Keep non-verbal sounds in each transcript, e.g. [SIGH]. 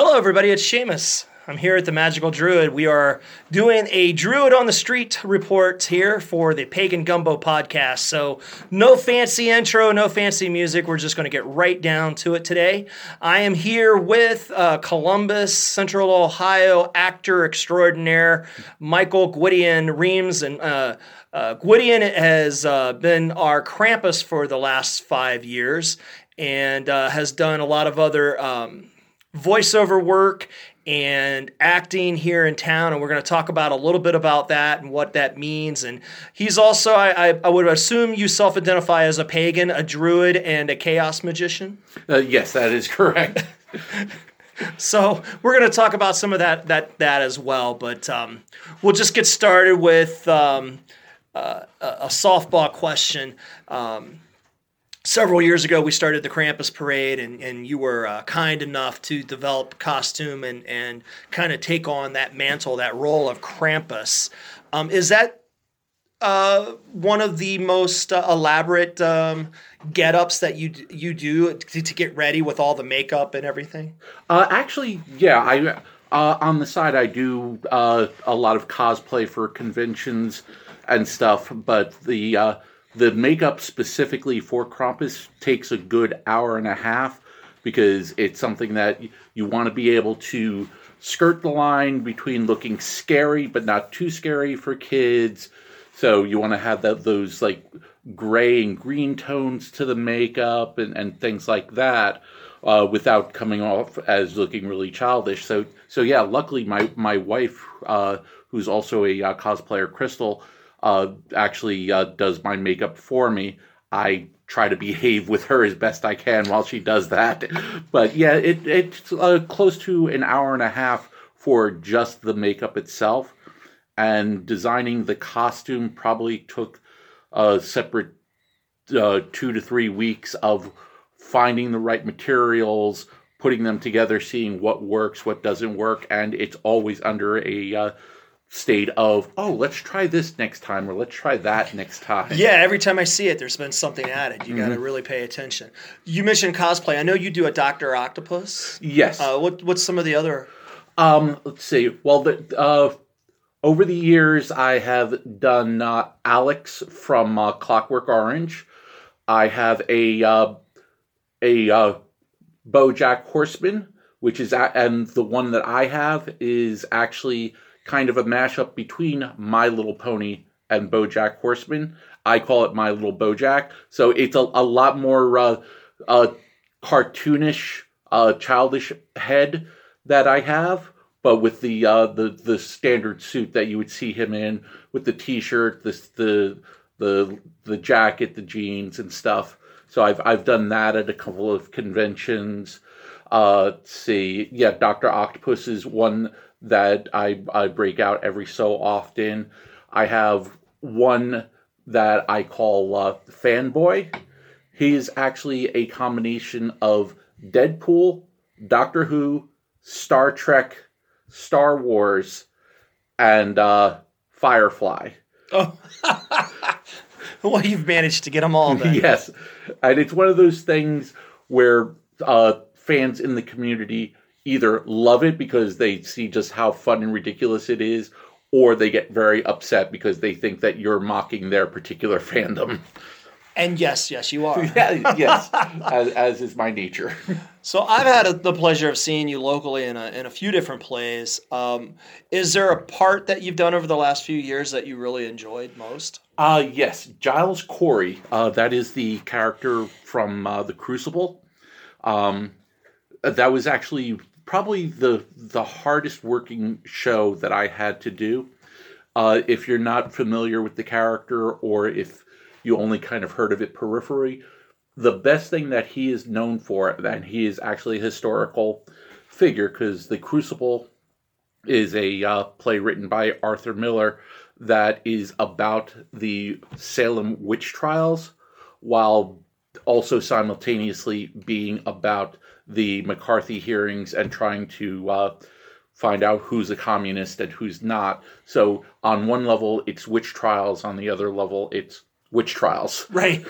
Hello, everybody. It's Seamus. I'm here at the Magical Druid. We are doing a Druid on the Street report here for the Pagan Gumbo podcast. So, no fancy intro, no fancy music. We're just going to get right down to it today. I am here with uh, Columbus, Central Ohio actor extraordinaire Michael Gwydion Reams. And uh, uh, Gwydion has uh, been our Krampus for the last five years and uh, has done a lot of other. Um, voiceover work and acting here in town, and we're going to talk about a little bit about that and what that means. And he's also, I, I, I would assume, you self-identify as a pagan, a druid, and a chaos magician. Uh, yes, that is correct. [LAUGHS] so we're going to talk about some of that that that as well. But um, we'll just get started with um, uh, a softball question. Um, several years ago we started the Krampus parade and, and you were uh, kind enough to develop costume and, and kind of take on that mantle, that role of Krampus. Um, is that uh, one of the most uh, elaborate um, get-ups that you you do to, to, get ready with all the makeup and everything? Uh, actually, yeah. I uh, on the side I do uh, a lot of cosplay for conventions and stuff, but the the makeup specifically for Krampus takes a good hour and a half because it's something that you want to be able to skirt the line between looking scary but not too scary for kids. So you want to have that those like gray and green tones to the makeup and, and things like that uh, without coming off as looking really childish. So so yeah, luckily my my wife, uh, who's also a uh, cosplayer, Crystal uh, actually uh, does my makeup for me. I try to behave with her as best I can while she does that. But yeah, it, it's uh, close to an hour and a half for just the makeup itself. And designing the costume probably took a separate uh, two to three weeks of finding the right materials, putting them together, seeing what works, what doesn't work, and it's always under a uh, state of oh let's try this next time or let's try that next time. Yeah every time i see it there's been something added. You mm-hmm. got to really pay attention. You mentioned cosplay. I know you do a dr octopus. Yes. Uh, what, what's some of the other? Um let's see. Well the uh over the years i have done uh, alex from uh, clockwork orange. I have a uh a uh bojack horseman which is a- and the one that i have is actually kind of a mashup between My Little Pony and BoJack Horseman. I call it My Little BoJack. So it's a, a lot more uh, cartoonish, uh, childish head that I have, but with the uh, the the standard suit that you would see him in, with the T-shirt, the the the the jacket, the jeans, and stuff. So I've I've done that at a couple of conventions. Uh, see, yeah, Doctor Octopus is one that I, I break out every so often. I have one that I call uh, Fanboy. He's actually a combination of Deadpool, Doctor Who, Star Trek, Star Wars, and uh, Firefly. Oh. [LAUGHS] well, you've managed to get them all. Then. [LAUGHS] yes, and it's one of those things where uh, fans in the community either love it because they see just how fun and ridiculous it is, or they get very upset because they think that you're mocking their particular [LAUGHS] fandom. And yes, yes, you are. [LAUGHS] yeah, yes, [LAUGHS] as, as, is my nature. So I've had a, the pleasure of seeing you locally in a, in a few different plays. Um, is there a part that you've done over the last few years that you really enjoyed most? Uh, yes, Giles Corey. Uh, that is the character from uh, the Crucible. Um, that was actually probably the the hardest working show that I had to do. Uh, if you're not familiar with the character, or if you only kind of heard of it peripherally, the best thing that he is known for, and he is actually a historical figure, because the Crucible is a uh, play written by Arthur Miller that is about the Salem witch trials, while also simultaneously being about the McCarthy hearings and trying to uh, find out who's a communist and who's not. So on one level, it's witch trials. On the other level, it's witch trials. [LAUGHS] Right.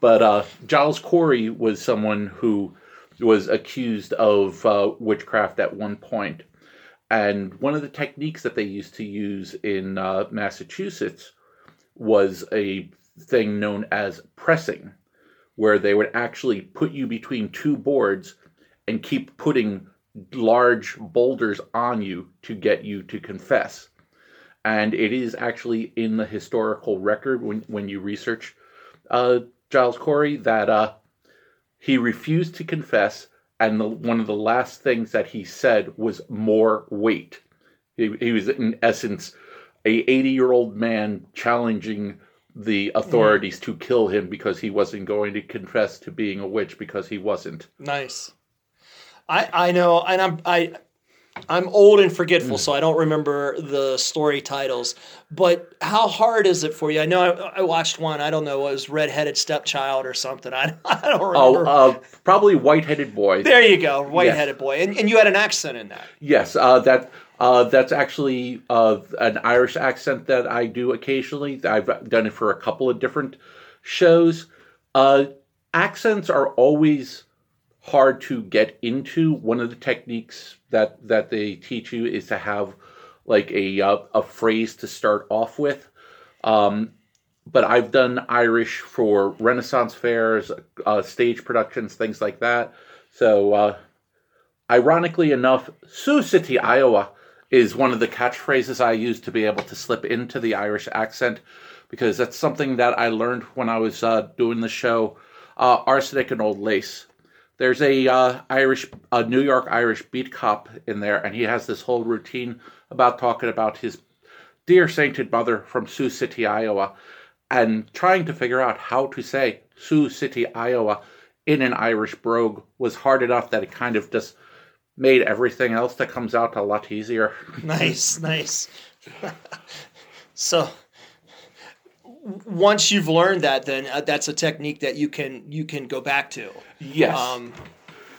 but uh, Giles Corey was someone who was accused of uh, witchcraft at one point. And one of the techniques that they used to use in uh, Massachusetts was a thing known as pressing, where they would actually put you between two boards and keep putting large boulders on you to get you to confess. And it is actually in the historical record when, when you research uh, Giles Corey that uh, he refused to confess, and the, one of the last things that he said was more weight. He, he was, in essence, a 80 year old man challenging the authorities mm. to kill him because he wasn't going to confess to being a witch because he wasn't. Nice. I I know, and I'm I I'm old and forgetful, mm. so I don't remember the story titles. But how hard is it for you? I know I, I watched one. I don't know, it was Redheaded Stepchild or something. I, [LAUGHS] I don't remember. Oh, uh, probably White-Headed Boy. There you go, White-Headed yes. Boy, and, and you had an accent in that. Yes, uh, that uh, that's actually uh, an Irish accent that I do occasionally. I've done it for a couple of different shows. Uh, accents are always hard to get into. One of the techniques that that they teach you is to have like a uh, a phrase to start off with. Um, but I've done Irish for Renaissance fairs, uh, stage productions, things like that. So, uh, ironically enough, Sioux City, Iowa, is one of the catchphrases I use to be able to slip into the Irish accent because that's something that I learned when I was uh, doing the show uh, Arsenic and Old Lace. There's a uh, Irish, a New York Irish beat cop in there, and he has this whole routine about talking about his dear sainted mother from Sioux City, Iowa, and trying to figure out how to say Sioux City, Iowa in an Irish brogue was hard enough that it kind of just made everything else that comes out a lot easier. [LAUGHS] nice, nice. so once you've learned that, then uh, that's a technique that you can you can go back to. Yes. Um,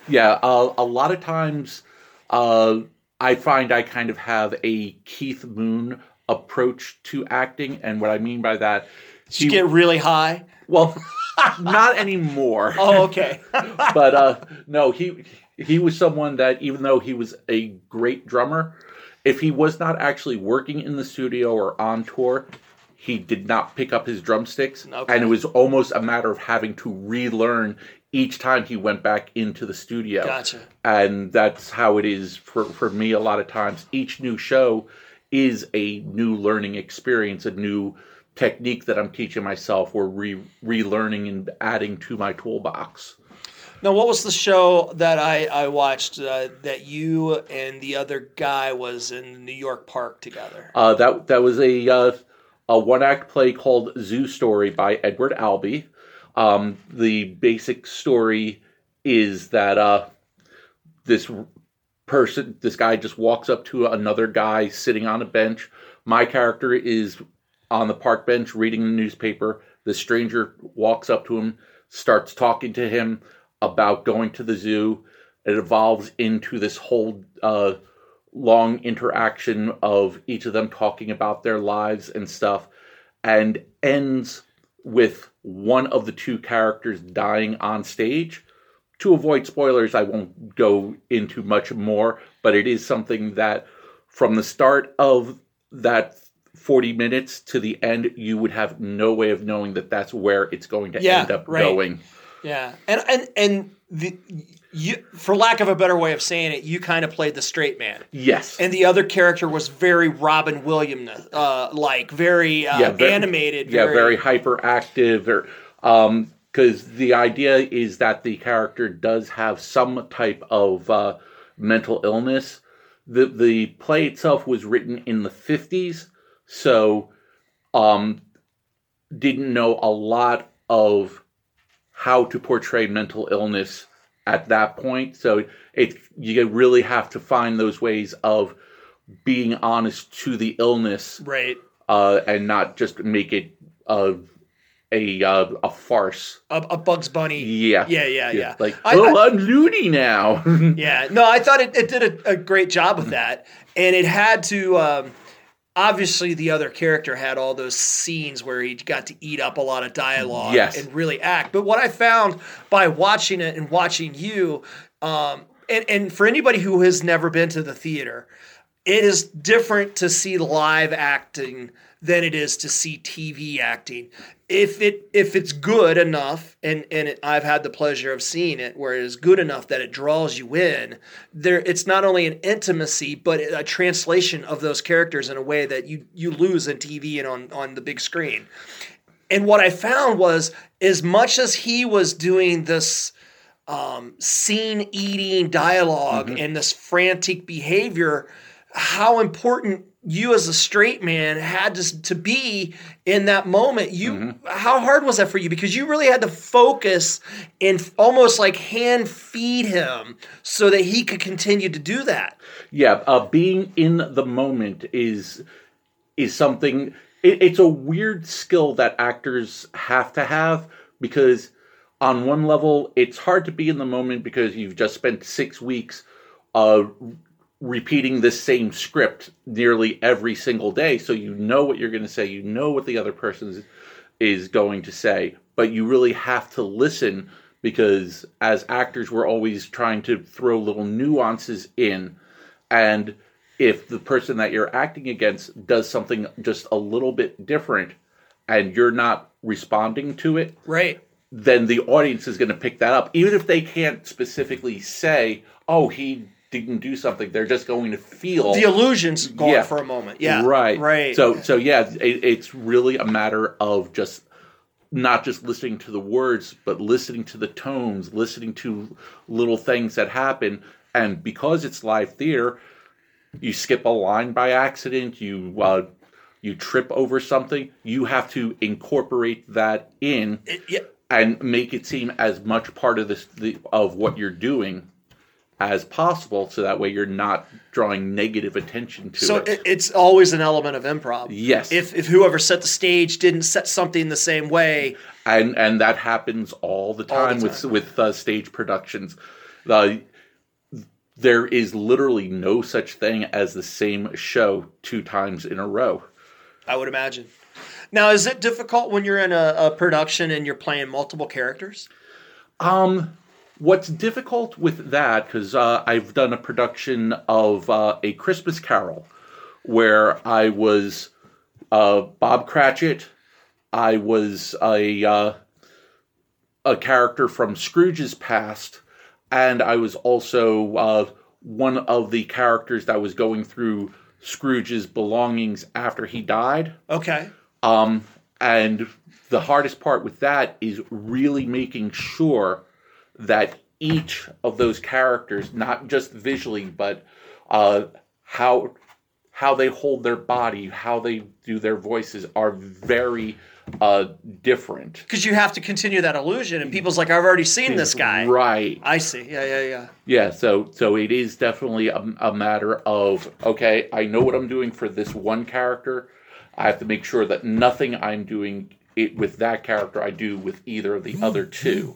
yeah. Uh, a lot of times, uh, I find I kind of have a Keith Moon approach to acting, and what I mean by that, you get really high. Well, [LAUGHS] not anymore. Oh, okay. [LAUGHS] but uh, no, he he was someone that even though he was a great drummer, if he was not actually working in the studio or on tour, he did not pick up his drumsticks, okay. and it was almost a matter of having to relearn each time he went back into the studio. Gotcha. And that's how it is for, for me a lot of times. Each new show is a new learning experience, a new technique that I'm teaching myself or re- relearning and adding to my toolbox. Now, what was the show that I, I watched uh, that you and the other guy was in New York Park together? Uh, that that was a uh, a one act play called Zoo Story by Edward Albee. Um, the basic story is that uh, this person, this guy just walks up to another guy sitting on a bench. My character is on the park bench reading the newspaper. The stranger walks up to him, starts talking to him about going to the zoo. It evolves into this whole uh, long interaction of each of them talking about their lives and stuff, and ends with one of the two characters dying on stage. To avoid spoilers, I won't go into much more, but it is something that from the start of that 40 minutes to the end, you would have no way of knowing that that's where it's going to yeah, end up right. going. Yeah. And, and, and the, you, for lack of a better way of saying it, you kind of played the straight man. Yes. And the other character was very Robin Williams, uh, like very, uh, yeah, very animated. Yeah, very, very hyperactive. Or, um, because the idea is that the character does have some type of uh, mental illness. The the play itself was written in the fifties, so um, didn't know a lot of how to portray mental illness at that point. So it you really have to find those ways of being honest to the illness, right? Uh, and not just make it a a uh, a farce. A, a, Bugs Bunny. Yeah. Yeah, yeah, yeah. Like, I, oh, I, am loony now. [LAUGHS] yeah. No, I thought it, it did a, a, great job with that, and it had to. Um, obviously the other character had all those scenes where he got to eat up a lot of dialogue yes. and really act. But what I found by watching it and watching you, Um, and, and for anybody who has never been to the theater, it is different to see live acting than it is to see TV acting. If it if it's good enough, and and it, I've had the pleasure of seeing it, where it is good enough that it draws you in, there it's not only an intimacy but a translation of those characters in a way that you you lose in TV and on on the big screen. And what I found was, as much as he was doing this um, scene eating dialog and this frantic behavior, how important you as a straight man had to, to be in that moment. You, how hard was that for you? Because you really had to focus and almost like hand feed him so that he could continue to do that. Yeah, uh, being in the moment is is something. It, it's a weird skill that actors have to have because, on one level, it's hard to be in the moment because you've just spent six weeks uh, repeating this same script nearly every single day, so you know what you're going to say, you know what the other person is, is going to say, but you really have to listen because as actors, we're always trying to throw little nuances in and if the person that you're acting against does something just a little bit different and you're not responding to it, Right. then the audience is going to pick that up. Even if they can't specifically say, oh, he didn't do something, they're just going to feel. The illusion's gone Yeah. for a moment. Yeah. Right. Right. So, so yeah, it, it's really a matter of just not just listening to the words, but listening to the tones, listening to little things that happen. And because it's live theater, you skip a line by accident, you uh, you trip over something, you have to incorporate that in It- yeah. and make it seem as much part of this the, of what you're doing as possible, so that way you're not drawing negative attention to So it. it, it's always an element of improv. Yes. If if whoever set the stage didn't set something the same way, and and that happens all the All the time, with with uh, stage productions. The there is literally no such thing as the same show two times in a row. I would imagine. Now, is it difficult when you're in a, a production and you're playing multiple characters? Um, what's difficult with that because uh, I've done a production of uh, a Christmas Carol where I was uh, Bob Cratchit, I was a uh, a character from Scrooge's past, and I was also uh, one of the characters that was going through Scrooge's belongings after he died. Okay. Um, and the hardest part with that is really making sure that each of those characters, not just visually, but uh, how how they hold their body, how they do their voices, are very uh, different. Because you have to continue that illusion, and people's like, I've already seen this guy. right? I see. Yeah, yeah, yeah. Yeah, so so it is definitely a, a matter of okay, I know what I'm doing for this one character. I have to make sure that nothing I'm doing it with that character I do with either of the other two.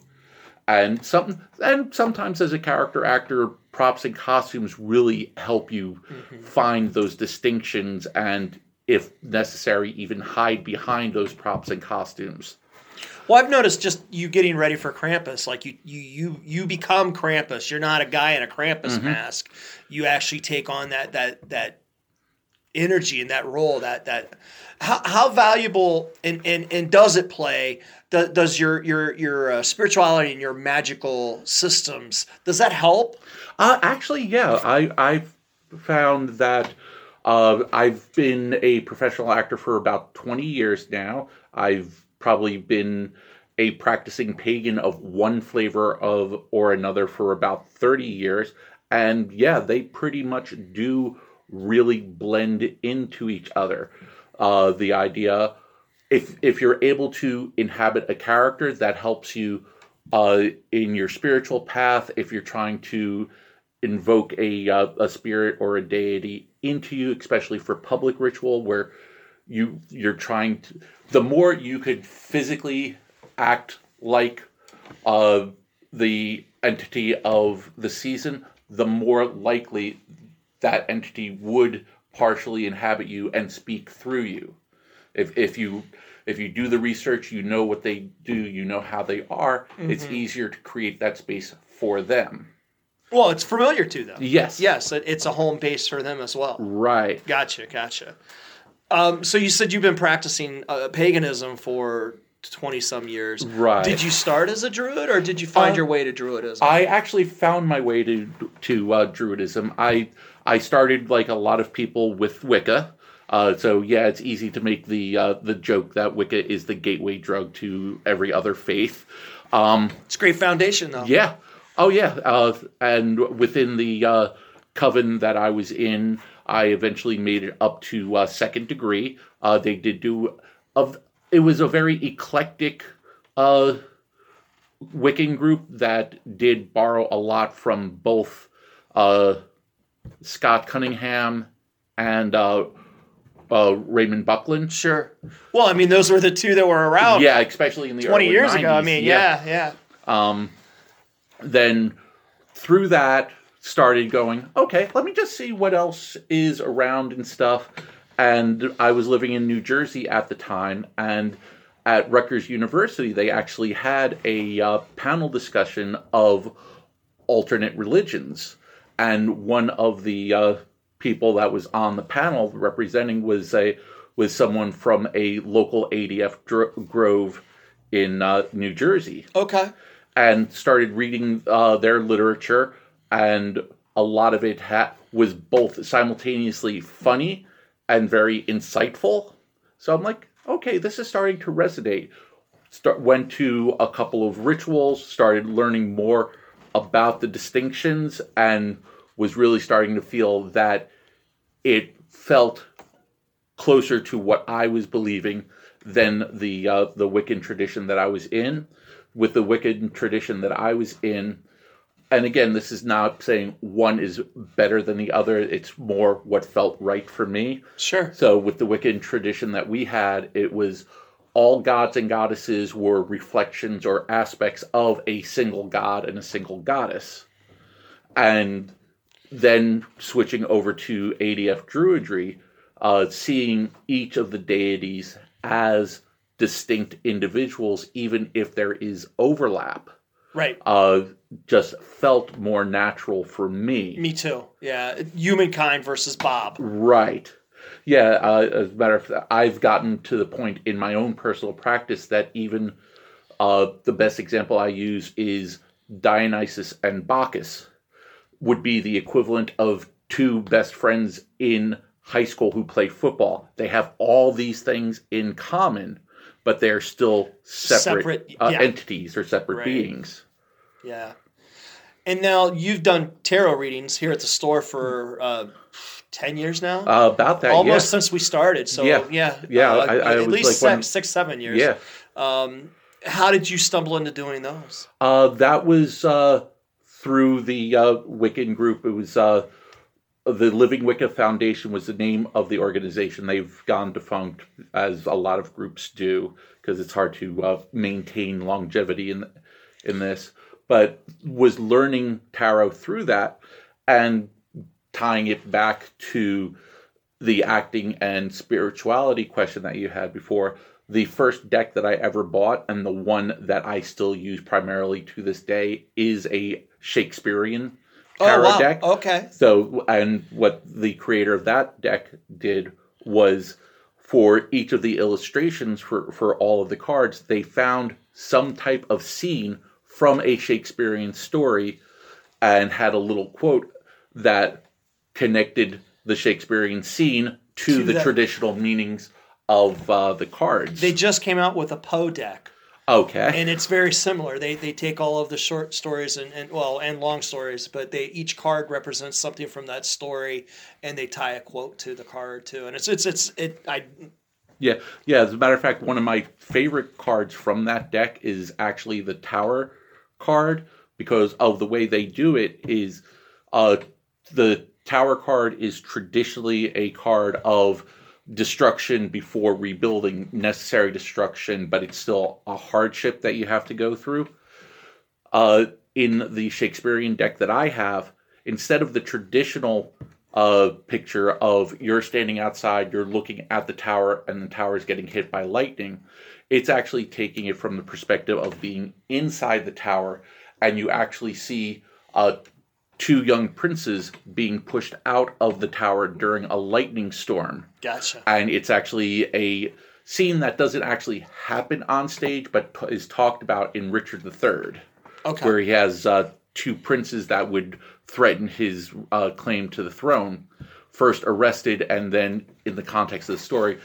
And some and sometimes as a character actor, props and costumes really help you mm-hmm. find those distinctions and if necessary even hide behind those props and costumes. Well, I've noticed just you getting ready for Krampus, like you you you you become Krampus. You're not a guy in a Krampus mm-hmm. mask. You actually take on that that that energy and that role. That that how how valuable and and, and does it play? Do, does your your your uh, spirituality and your magical systems does that help? Uh, actually, yeah, I I've found that uh, I've been a professional actor for about twenty years now. I've probably been a practicing pagan of one flavor of or another for about thirty years, and yeah, they pretty much do really blend into each other. Uh, the idea if if you're able to inhabit a character that helps you uh, in your spiritual path, if you're trying to invoke a uh, a spirit or a deity into you, especially for public ritual, where you you're trying to, the more you could physically act like uh, the entity of the season, the more likely that entity would partially inhabit you and speak through you. If if you if you do the research, you know what they do, you know how they are. It's easier to create that space for them. Well, it's familiar to them. Yes. Yes, it's a home base for them as well. Right. Gotcha, gotcha. Um, so you said you've been practicing uh, paganism for twenty some years. Right. Did you start as a druid, or did you find Uh, your way to druidism? I actually found my way to to uh, Druidism. I I started like a lot of people with Wicca. Uh, so yeah, it's easy to make the uh, the joke that Wicca is the gateway drug to every other faith. Um, it's a great foundation, though. yeah. Oh yeah. Uh, and within the uh, coven that I was in, I eventually made it up to uh, second degree. Uh, they did do of. It was a very eclectic uh, Wiccan group that did borrow a lot from both uh, Scott Cunningham and uh, Raymond Buckland. Sure. Well, I mean, those were the two that were around. Yeah, especially in the 20 early years ago. I 90s, mean, yeah, yeah. Um, then through that started going okay let me just see what else is around and stuff and i was living in new jersey at the time and at rutgers university they actually had a uh, panel discussion of alternate religions and one of the uh, people that was on the panel representing was a was someone from a local adf dro- grove in uh, new jersey Okay. and started reading uh, their literature, and a lot of it ha- was both simultaneously funny and very insightful. So I'm like, okay, this is starting to resonate. Start went to a couple of rituals, started learning more about the distinctions, and was really starting to feel that it felt closer to what I was believing than the uh, the Wiccan tradition that I was in. With the Wiccan tradition that I was in, and again, this is not saying one is better than the other. It's more what felt right for me. Sure. So with the Wiccan tradition that we had, it was all gods and goddesses were reflections or aspects of a single god and a single goddess. And then switching over to ADF Druidry, uh, seeing each of the deities as distinct individuals, even if there is overlap, Right. uh, just felt more natural for me. Me too. Yeah. Humankind versus Bob. Right. Yeah. Uh, as a matter of fact, I've gotten to the point in my own personal practice that even uh, the best example I use is Dionysus and Bacchus would be the equivalent of two best friends in high school who play football. They have all these things in common, but they're still separate, Separate, uh, yeah. entities or separate Right. beings. Yeah. And now you've done tarot readings here at the store for uh, 10 years now? Uh, about that, Almost since we started. So, Yeah. yeah. Yeah, uh, I- I at least like when- six, seven years. Yeah. Um, how did you stumble into doing those? Uh, that was uh, through the uh, Wiccan group. It was uh, the Living Wicca Foundation was the name of the organization. They've gone defunct, as a lot of groups do, because it's hard to uh, maintain longevity in in this. But was learning tarot through that and tying it back to the acting and spirituality question that you had before. The first deck that I ever bought, and the one that I still use primarily to this day, is a Shakespearean tarot oh, wow. deck. Okay. So, and what the creator of that deck did was for each of the illustrations for, for all of the cards, they found some type of scene from a Shakespearean story and had a little quote that connected the Shakespearean scene to, To the that- traditional meanings of uh, the cards. They just came out with a Poe deck. Okay. and it's very similar. They they take all of the short stories and, and well and long stories, but they each card represents something from that story, and they tie a quote to the card too. And it's it's it's it. I Yeah, yeah. As a matter of fact, one of my favorite cards from that deck is actually the Tower card because of the way they do it. Is uh, the Tower card is traditionally a card of destruction before rebuilding, necessary destruction, but it's still a hardship that you have to go through. Uh, in the Shakespearean deck that I have, instead of the traditional uh, picture of you're standing outside, you're looking at the tower, and the tower is getting hit by lightning. It's actually taking it from the perspective of being inside the tower, and you actually see uh, two young princes being pushed out of the tower during a lightning storm. Gotcha. And it's actually a scene that doesn't actually happen on stage, but t- is talked about in Richard III, Okay. where he has uh, two princes that would threaten his uh, claim to the throne. First arrested, and then, in the context of the story,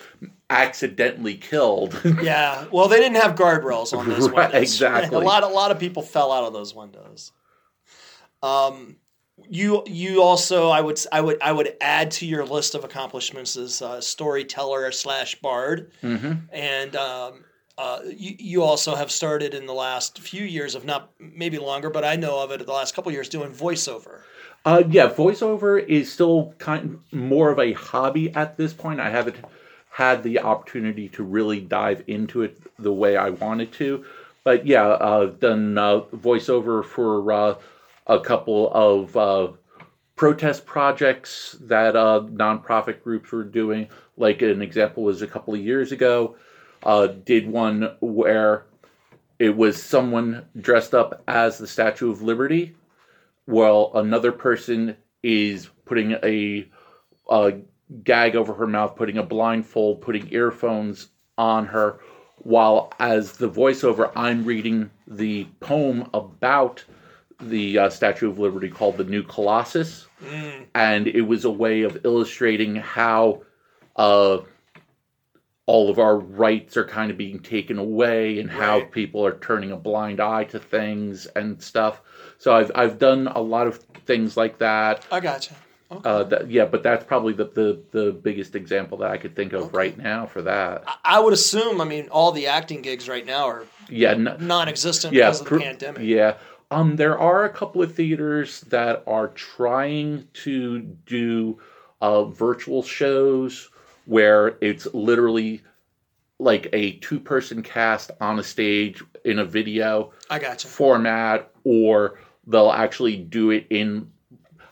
accidentally killed. [LAUGHS] Yeah. Well, they didn't have guardrails on those Right, windows. [LAUGHS] exactly. A lot, a lot of people fell out of those windows. Um, you, you also, I would, I would, I would add to your list of accomplishments as uh, storyteller slash bard, hmm and um, uh, you, you also have started in the last few years, of not maybe longer, but I know of it the last couple years doing voiceover. Uh, yeah, voiceover is still kind more of a hobby at this point. I haven't had the opportunity to really dive into it the way I wanted to, but yeah, uh, I've done uh, voiceover for uh, a couple of uh, protest projects that uh, nonprofit groups were doing. Like an example was a couple of years ago, uh, did one where it was someone dressed up as the Statue of Liberty while another person is putting a, a gag over her mouth, putting a blindfold, putting earphones on her, while as the voiceover, I'm reading the poem about the uh, Statue of Liberty called The New Colossus. And it was a way of illustrating how uh, all of our rights are kind of being taken away and how people are turning a blind eye to things and stuff. So I've I've done a lot of things like that. I gotcha. Okay. Uh, that yeah, but that's probably the, the, the biggest example that I could think of right now for that. I would assume. I mean, all the acting gigs right now are Yeah, n- non-existent yeah, because of the pr- pandemic. Yeah. Um, there are a couple of theaters that are trying to do uh, virtual shows where it's literally like a two person cast on a stage in a video I gotcha. format, or they'll actually do it in.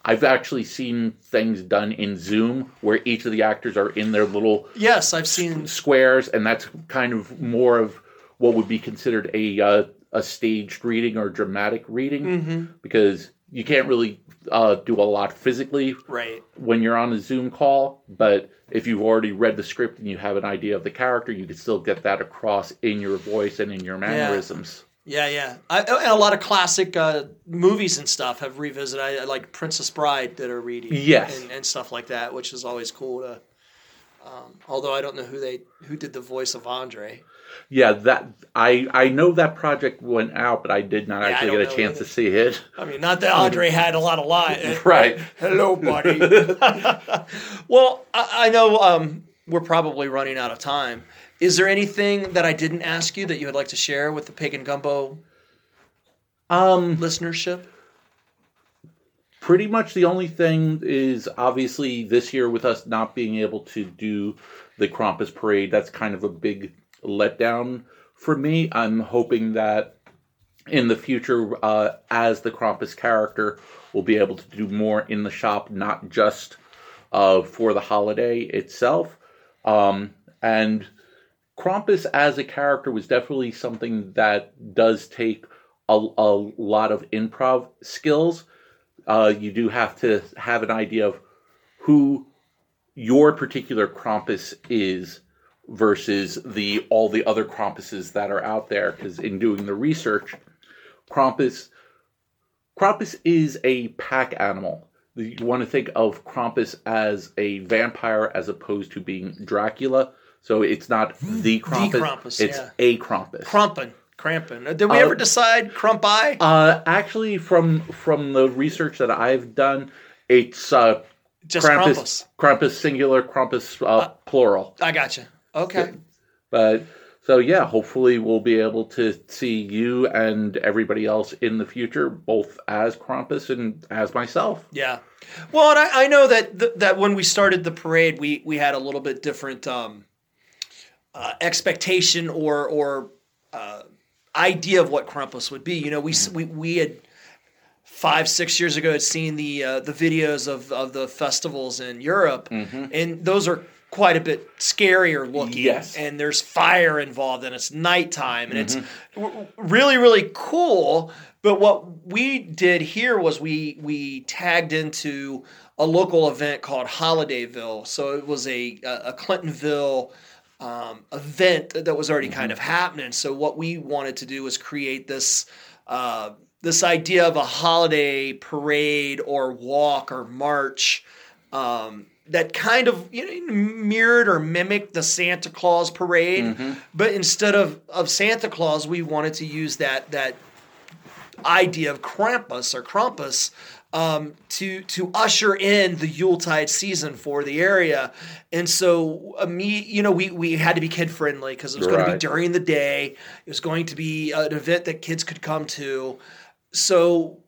I've actually seen things done in Zoom where each of the actors are in their little Yes, I've seen. squares, and that's kind of more of what would be considered a uh, a staged reading or dramatic reading hmm because you can't really uh, do a lot physically Right. when you're on a Zoom call, but if you've already read the script and you have an idea of the character, you can still get that across in your voice and in your mannerisms. Yeah, yeah. I, and a lot of classic uh, movies and stuff have revisited. I like Princess Bride that are reading. Yes. And, and stuff like that, which is always cool to. Um, although I don't know who they who did the voice of Andre. Yeah, that I I know that project went out, but I did not Yeah, actually get a chance either. to see it. I mean, not that Andre had a lot of lines. [LAUGHS] Right. Hello, buddy. [LAUGHS] well, I, I know um, we're probably running out of time. Is there anything that I didn't ask you that you would like to share with the Pagan Gumbo Um, listenership? pretty much the only thing is obviously this year with us not being able to do the Krampus parade, that's kind of a big letdown for me. I'm hoping that in the future, uh, as the Krampus character, we'll be able to do more in the shop, not just uh, for the holiday itself. Um, and Krampus as a character was definitely something that does take a, a lot of improv skills. Uh, you do have to have an idea of who your particular Krampus is versus the all the other Krampuses that are out there. Because in doing the research, Krampus Krampus is a pack animal. You want to think of Krampus as a vampire as opposed to being Dracula. So it's not the Krampus, Krampus, it's yeah. a Krampus. Crumpin. Crampin. Did we Uh, ever decide Crump Eye? Uh, actually, from from the research that I've done, it's uh, Just Krampus, Krampus. Krampus singular, Krampus uh, plural. I gotcha. Okay. But so yeah, hopefully we'll be able to see you and everybody else in the future, both as Krampus and as myself. Yeah. Well, and I, I know that th- that when we started the parade, we we had a little bit different um, uh, expectation or or uh, idea of what Krampus would be. You know, we we we had five six years ago had seen the uh, the videos of of the festivals in Europe, and those are quite a bit scarier looking. Yes. and there's fire involved, and it's nighttime, and it's w- really really cool. But what we did here was we we tagged into a local event called Holidayville. So it was a a Clintonville um, event that was already kind of happening. So what we wanted to do was create this. Uh, this idea of a holiday parade or walk or march um, that kind of you know, mirrored or mimicked the Santa Claus parade, but instead of, of Santa Claus, we wanted to use that that idea of Krampus or Krampus um, to to usher in the Yuletide season for the area. And so, uh, me, you know, we we had to be kid friendly because it was going to be during the day. It was going to be an event that kids could come to. So.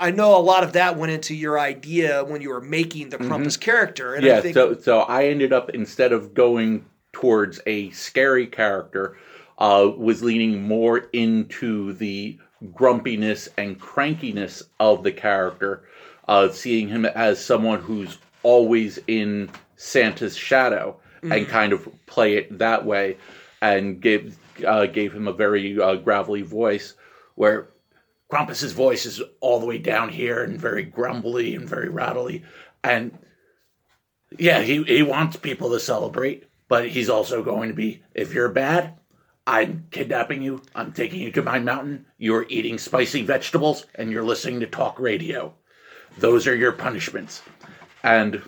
I know a lot of that went into your idea when you were making the Krampus character, and I Mm-hmm. yeah, think so so I ended up instead of going towards a scary character, uh, was leaning more into the grumpiness and crankiness of the character, uh, seeing him as someone who's always in Santa's shadow, and kind of play it that way, and gave uh, gave him a very uh, gravelly voice, where Krampus's voice is all the way down here and very grumbly and very rattly, and yeah, he, he wants people to celebrate, but he's also going to be if you're bad, I'm kidnapping you, I'm taking you to my mountain, you're eating spicy vegetables, and you're listening to talk radio. Those are your punishments. And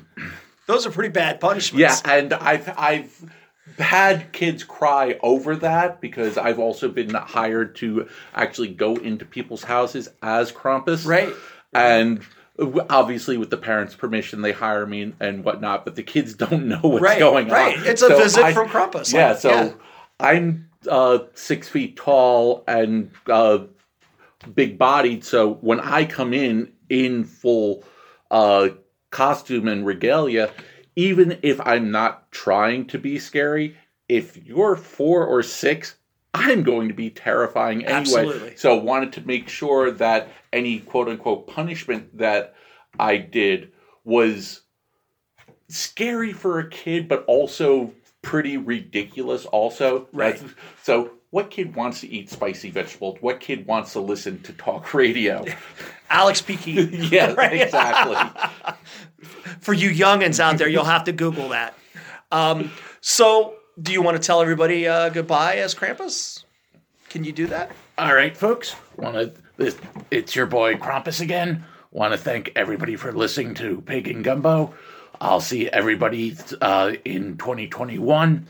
those are pretty bad punishments. yeah, and I've I've had kids cry over that because I've also been hired to actually go into people's houses as Krampus. Right. And obviously with the parents' permission they hire me and, whatnot, but the kids [LAUGHS] don't know what's Right, going right. on. Right. It's a visit from Krampus. Yeah, Like, so yeah. I'm uh, six feet tall and uh, big bodied, so when I come in in full uh, costume and regalia, even if I'm not trying to be scary, if you're four or six, I'm going to be terrifying anyway. Absolutely. So wanted to make sure that any quote unquote punishment that I did was scary for a kid, but also pretty ridiculous. Also, Right. That's- So, what kid wants to eat spicy vegetables? What kid wants to listen to talk [LAUGHS] radio? Alex Peaky. [LAUGHS] yeah, [LAUGHS] exactly. For you youngins out there, you'll have to Google that. Um, so, do you want to tell everybody uh, goodbye as Krampus? Can you do that? All right, folks. Want to? It's your boy Krampus again. Want to thank everybody for listening to Pig Pagan Gumbo. I'll see everybody uh, in 2021,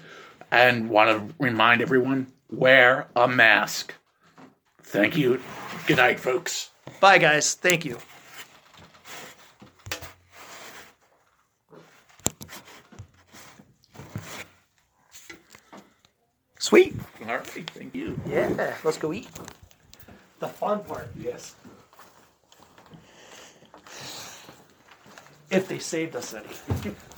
and want to remind everyone: wear a mask. Thank you. Good night, folks. Bye, guys. Thank you. Sweet. All right, thank you. Yeah, let's go eat. The fun part. Yes. If they saved us any. [LAUGHS]